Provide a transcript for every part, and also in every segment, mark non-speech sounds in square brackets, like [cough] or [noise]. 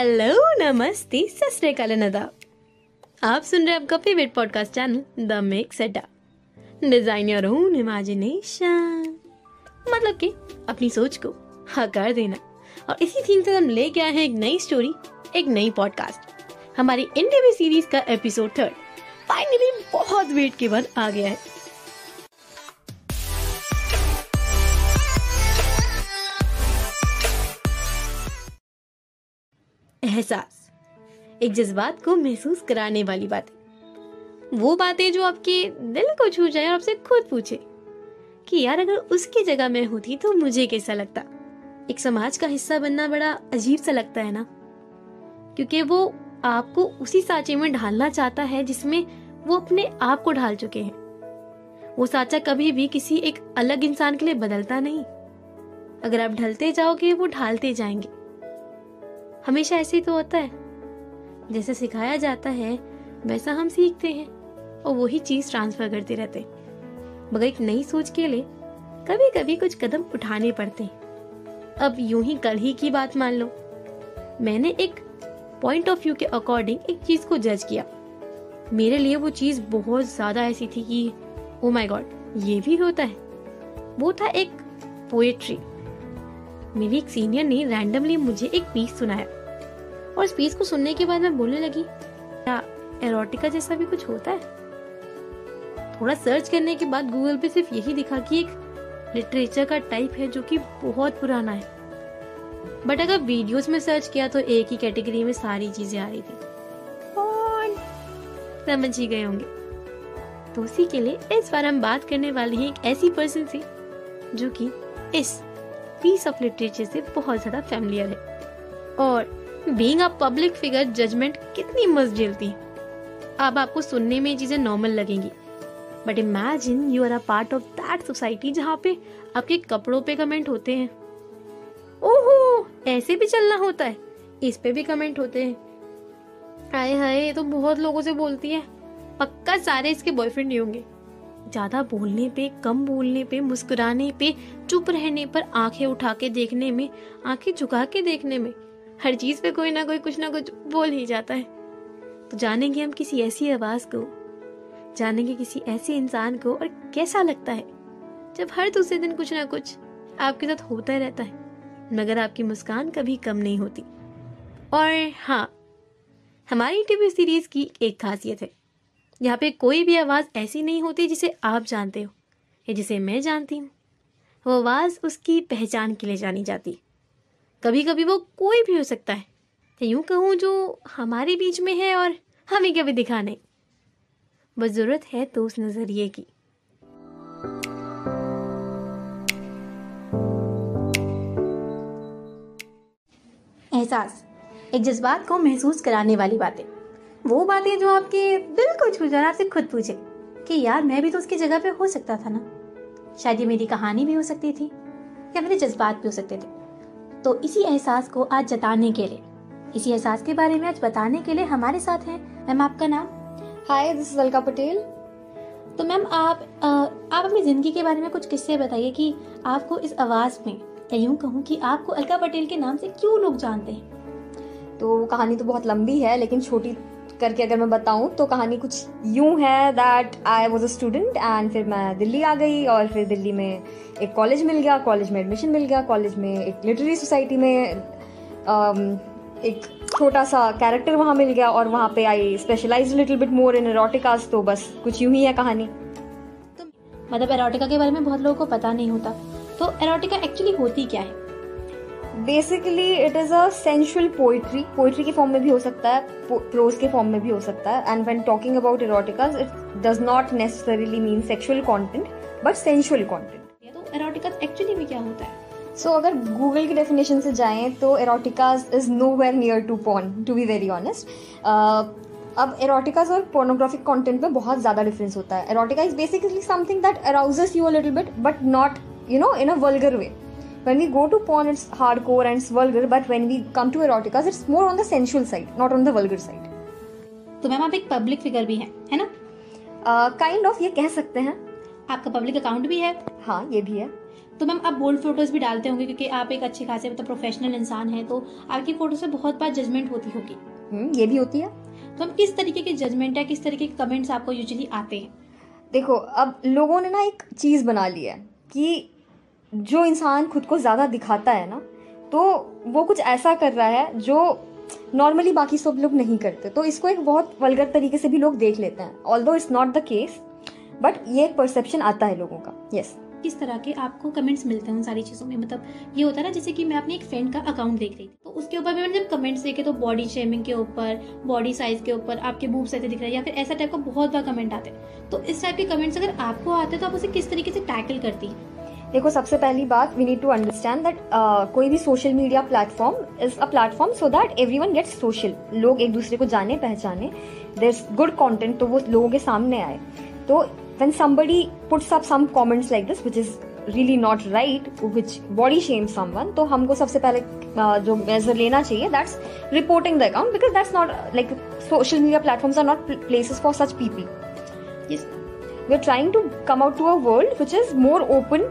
Hello नमस्ते सस्काल नदाब आप सुन रहे हैं आपका favourite podcast channel the make seta design your own imagination मतलब कि अपनी सोच को हकार देना। और इसी थीम से हम लेके आए हैं एक नई स्टोरी एक नई पॉडकास्ट हमारी इंटरव्यू सीरीज़ का एपिसोड थर्ड फाइनली बहुत वेट के बाद आ गया है। एहसास, एक जज्बात को महसूस कराने वाली बातें। वो बातें जो आपके दिल को छू जाए और आपसे खुद पूछे कि यार अगर उसकी जगह मैं होती तो मुझे कैसा लगता? एक समाज का हिस्सा बनना बड़ा अजीब सा लगता है ना? क्योंकि वो आपको उसी साँचे में ढालना चाहता है जिसमें वो अपने आप को ढाल चुके हैं। वो साचा कभी भी किसी एक अलग इंसान के लिए बदलता नहीं। अगर आप ढलते जाओगे, वो ढालते जाएँगे। हमेशा ऐसे ही तो होता है। जैसे सिखाया जाता है, वैसा हम सीखते हैं और वही चीज़ ट्रांसफ़र करते रहते मगर एक नई सोच के लिए कभी कभी कुछ कदम उठाने पड़ते हैं। अब यूँ ही कल ही की बात मान लो। मैंने एक पॉइंट ऑफ़ व्यू के अकॉर्डिंग एक चीज़ को जज किया। मेरे लिए वो चीज़ बहुत ज़्यादा ऐसी थी कि ओ माय गॉड ये भी होता है। वो था एक पोएट्री मेरी एक सीनियर ने रैंडमली मुझे एक पीस सुनाया। और इस पीस को सुनने के बाद मैं बोलने लगी, क्या एरोटिका जैसा भी कुछ होता है? थोड़ा सर्च करने के बाद गूगल पे सिर्फ़ यही दिखा कि एक लिटरेचर का टाइप है जो कि बहुत पुराना है। बट अगर वीडियोस में सर्च किया तो एक ही कैटेगरी में सारी चीज़ें आ रही थी। समझ ही गए होंगे। तो उसी के लिए इस बार हम बात करने वाली हैं एक ऐसी पर्सन से, जो कि इस पीस ऑफ़ लिटरेचर से बहुत ज़्यादा फेमिलियर है। और being a public figure judgement कितनी मस्त झेलती अब आपको सुनने में चीज़ें नॉर्मल लगेंगी। But imagine you are a part of that society जहाँ पे आपके कपड़ों पे कमेंट होते हैं। ओहो, ऐसे भी चलना होता है। इस पे भी कमेंट होते हैं। हाय हाय तो बहुत लोगों से बोलती है। पक्का सारे इसके बॉयफ्रेंड ही होंगे। ज़्यादा बोलने पे, कम बोलने पे, मुस्कुराने पे, चुप रहने पर आँखें उठा के देखने में, आँखें झुका के देखने में, हर चीज़ पे कोई ना कोई कुछ ना कुछ बोल ही जाता है। तो जानेंगे हम किसी ऐसी आवाज़ को, जानेंगे किसी ऐसे इंसान को और कैसा लगता है, जब हर दूसरे दिन कुछ ना कुछ आपके साथ होता रहता है, मगर आपकी मुस्कान कभी कम नहीं होती। और हाँ हमारी टीवी सीरीज़ की एक खासियत है। यहाँ पे कोई भी आवाज़ ऐसी नहीं होती जिसे आप जानते हो, या जिसे मैं जानती हूँ। वो आवाज़ उसकी पहचान के लिए जानी जाती। कभी कभी वो कोई भी हो सकता है, या यूँ कहूँ जो हमारे बीच में है और हमें कभी दिखा नहीं। बस ज़रूरत है तो उस नज़रिए की। एहसास, एक जज्बात को महसूस कराने वाली बातें। वो बातें जो आपके दिल को छू जाए आपसे खुद पूछे कि यार मैं भी तो उसकी जगह पे हो सकता था ना। शायद ये मेरी कहानी भी हो सकती थी या मेरे जज्बात भी हो सकते थे। तो इसी एहसास को आज जताने के लिए इसी एहसास के बारे में आज बताने के लिए हमारे साथ हैं मैम आपका नाम? Hi this is Alka Patel तो मैम आप आप अपनी ज़िंदगी के बारे में कुछ किस्से बताइए कि आपको इस आवाज़ में या यूँ कहूँ कि आपको अलका पटेल के नाम से क्यों लोग जानते हैं? तो कहानी तो बहुत लंबी है लेकिन छोटी करके अगर मैं बताऊँ तो कहानी कुछ यूँ है that I was a student and फिर मैं दिल्ली आ गई और फिर दिल्ली में एक कॉलेज मिल गया कॉलेज में एडमिशन मिल गया कॉलेज में एक लिटरेरी सोसाइटी में um, एक छोटा सा कैरेक्टर वहाँ मिल गया और वहाँ पे I specialise little bit more in eroticas तो बस कुछ यूँ ही है कहानी। तो मतलब एरोटिका के बारे में बहुत लोगों को पता नहीं होता तो एरोटिका एक्चुअली होती क्या है? Basically it is a sensual poetry poetry के फॉर्म में भी हो सकता है प्रोज के फॉर्म में भी हो सकता है. And when talking about eroticas it does not necessarily mean sexual content but sensual content तो एरोटिका एक्चुअली में क्या होता है? सो so, अगर गूगल की डेफिनेशन से जाएँ तो eroticas is nowhere near to porn to be very honest अब एरोटिकाज और पोर्नोग्राफिक कंटेंट में बहुत ज़्यादा डिफरेंस होता है. Erotica is basically something that arouses you a little bit but not you know in a vulgar way when we go to porn it's hardcore and it's vulgar but when we come to eroticas it's more on the sensual side not on the vulgar side. तो ma'am आप एक public figure भी हैं है ना? Kind uh, of ये कह सकते हैं। आपका पब्लिक अकाउंट भी है? हाँ ये भी है। तो मैम आप बोल्ड फ़ोटोज़ भी डालते होंगे क्योंकि आप एक अच्छे खासे मतलब प्रोफेशनल इंसान है तो आपकी फ़ोटो से बहुत बार जजमेंट होती होगी। हम्म, ये भी होती है। तो हम किस तरीके की जजमेंट है किस तरीके के कमेंट्स आपको यूजुअली आते हैं? देखो अब लोगों ने ना एक चीज़ बना ली है कि जो इंसान खुद को ज़्यादा दिखाता है ना तो वो कुछ ऐसा कर रहा है जो नॉर्मली बाकी सब लोग नहीं करते। तो इसको एक बहुत वलगर तरीके से भी लोग देख लेते हैं although it's not the case but ये एक परसेप्शन आता है लोगों का। Yes yes. किस तरह के आपको कमेंट्स मिलते हैं उन सारी चीज़ों में? मतलब ये होता है ना, जैसे कि मैं अपने एक फ्रेंड का अकाउंट देख रही थी तो उसके ऊपर मैंने जब कमेंट्स देखे तो बॉडी शेमिंग के ऊपर बॉडी साइज़ के ऊपर आपके बूब्स ऐसे दिख रहे हैं, या फिर ऐसा टाइप का बहुत बार कमेंट आते हैं। तो इस टाइप के कमेंट्स अगर आपको आते हैं तो आप उसे किस तरीके से टैकल करती देखो सबसे पहली बात we need to understand that कोई भी social media platform is a platform so that everyone gets social लोग एक दूसरे को जाने पहचाने। देर इज़ गुड कॉन्टेंट तो वो लोगों के सामने आए। तो when somebody puts up some comments like this which is really not right which body shame someone तो हमको सबसे पहले uh, जो मेजर लेना चाहिए that's reporting the account because that's not like social media platforms are not places for such people we are trying to come out to a world which is more open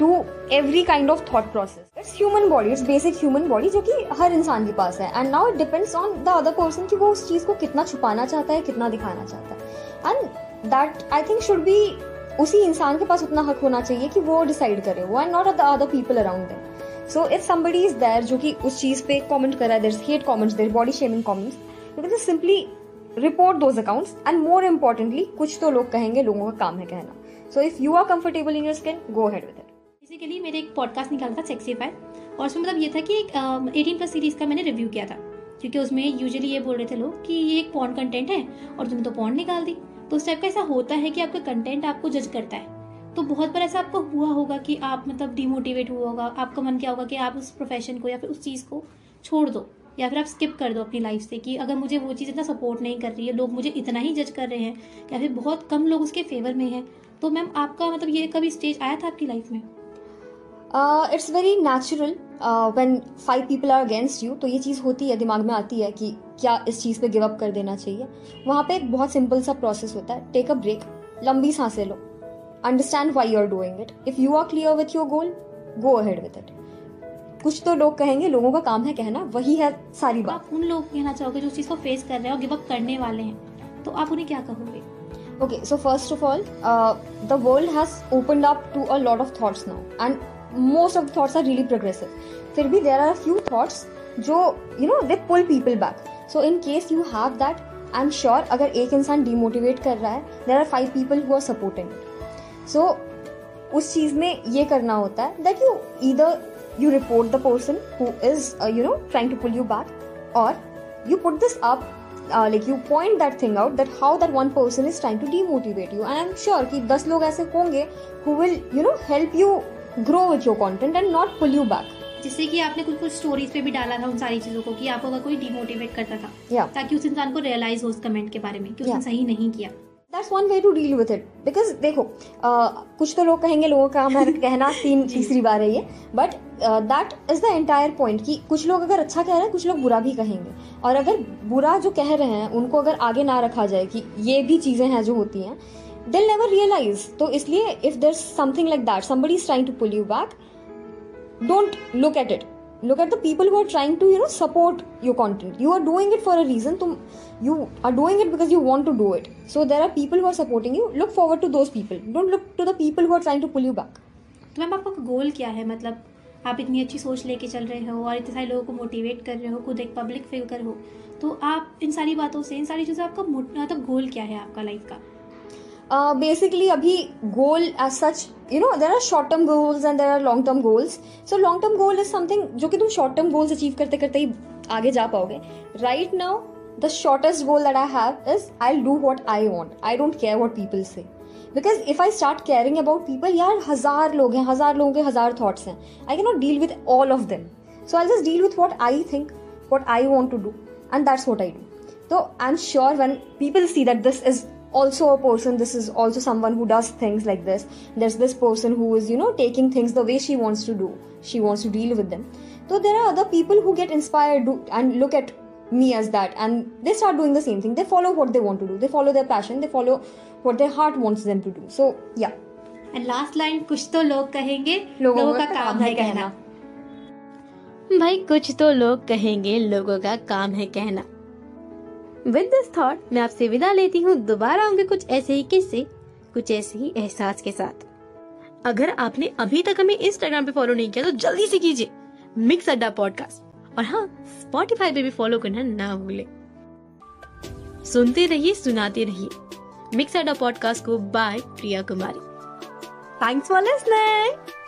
to every kind of thought process it's human body it's basic human body जो कि हर इंसान के पास है। And now it depends on the other person कि वो उस चीज़ को कितना छुपाना चाहता है, कितना दिखाना चाहता है। And that I think should be उसी इंसान के पास उतना हक होना चाहिए कि वो डिसाइड करे। वो and not the other people around them so if somebody is there जो कि उस चीज़ पे कमेंट कर रहा है their hate comments their body shaming comments you simply report those accounts and more importantly कुछ तो लोग कहेंगे, लोगों का काम है कहना। So if you are comfortable in your skin go ahead with it basically मेरे एक पॉडकास्ट निकाला था सेक्सीफाई और उसमें मतलब ये था कि एक एटीन प्लस सीरीज़ का मैंने रिव्यू किया था। क्योंकि उसमें यूजुअली ये बोल रहे थे लोग कि ये एक पॉन कंटेंट है और तुमने तो पॉन निकाल दी। तो उस टाइप का ऐसा होता है कि आपका कंटेंट आपको जज करता है। तो बहुत बार ऐसा आपको हुआ होगा कि आप मतलब डिमोटिवेट हुआ होगा, आपका मन क्या होगा कि आप उस प्रोफेशन को या फिर उस चीज़ को छोड़ दो, या फिर आप स्किप कर दो अपनी लाइफ से कि अगर मुझे वो चीज़ इतना सपोर्ट नहीं कर रही है, लोग मुझे इतना ही जज कर रहे हैं, या फिर बहुत कम लोग उसके फेवर में हैं। तो मैम आपका मतलब ये कभी स्टेज आया था आपकी लाइफ में? It's very natural when five people are against you तो ये चीज़ होती है दिमाग में आती है कि क्या इस चीज़ पे गिव अप कर देना चाहिए। वहाँ पे एक बहुत सिंपल सा प्रोसेस होता है टेक अ ब्रेक लंबी साँसें लो। Understand why you are doing it if you are clear with your goal go ahead with it कुछ तो लोग कहेंगे लोगों का काम है कहना वही है सारी बात. आप उन लोग कहना चाहोगे जो उस चीज़ को फेस कर रहे हैं और गिव अप करने वाले हैं तो आप उन्हें क्या कहोगे? Okay so first of all the world has has opened up to a lot of thoughts now, most of thoughts are really progressive फिर भी देर आर फ्यू थॉट्स जो you know they pull people back so in case you have that I am sure अगर एक इंसान demotivate कर रहा है there are five people who are supporting so उस चीज़ में ये करना होता है that you either you report the person who is you know trying to pull you back और you put this up like you point that thing out that how that one person is trying to demotivate you I am sure कि दस लोग ऐसे होंगे who will you know help you grow with your content and not pull you back. जिससे कि आपने कुछ कुछ स्टोरीज पे भी डाला था उन सारी चीज़ों को कि आपको अगर कोई डिमोटिवेट करता था yeah. ताकि उस इंसान को रियलाइज़ हो उस कमेंट के बारे में कि उसने Yeah. सही नहीं किया। That's one way to deal with it because देखो uh, कुछ तो लोग कहेंगे लोगों का हमारा [laughs] कहना तीन तीसरी बार है ये। But that is the entire point कि कुछ लोग अगर अच्छा कह रहे हैं कुछ लोग बुरा भी कहेंगे। और अगर बुरा जो कह रहे हैं उनको अगर आगे ना रखा जाए कि ये भी चीज़ें हैं जो होती हैं दिल नेवर रियलाइज़ तो इसलिए if there something like that somebody is trying to pull you back don't look at it look at the people who are trying to you know support your content you are doing it for a reason to you are doing it because you want to do it so there are people who are supporting you look forward to those people don't look to the people who are trying to pull you back तो ma'am आपका goal क्या है मतलब आप इतनी अच्छी सोच लेके चल रहे हो और इतने सारे लोगों को मोटिवेट कर रहे हो खुद एक पब्लिक फिगर हो तो आप इन सारी बातों से इन सारी चीज़ों से आपका मतलब गोल क्या है आपका लाइफ का uh, basically अभी goal as such you know there are short term goals and there are long term goals so long term goal is something जो कि तुम short term goals achieve करते करते ही आगे जा पाओगे right now the shortest goal that I have is I'll do what I want I don't care what people say because if I start caring about people यार हज़ार लोग हैं हज़ार लोगों के हज़ार thoughts हैं I cannot deal with all of them so I'll just deal with what I think what I want to do and that's what I do so I'm sure when people see that this is also a person this is also someone who does things like this there's this person who is you know taking things the way she wants to do she wants to deal with them so there are other people who get inspired do, and look at me as that and they start doing the same thing they follow what they want to do they follow their passion they follow what their heart wants them to do so yeah and last line कुछ तो लोग कहेंगे लोगों, लोगों का काम है कहना भाई कुछ तो लोग कहेंगे लोगों का काम है कहना विद दिस थॉट मैं आपसे विदा लेती हूँ। दोबारा आऊँगे कुछ ऐसे ही किस्से, कुछ ऐसे ही एहसास के साथ। अगर आपने अभी तक हमें इंस्टाग्राम पे फॉलो नहीं किया तो जल्दी से कीजिए। मिक्स अड्डा पॉडकास्ट और हाँ स्पॉटिफाई पे भी फॉलो करना ना भूले। सुनते रहिए, सुनाते रहिए। मिक्स अड्डा पॉडकास्ट को by Priya Kumari. Thanks for listening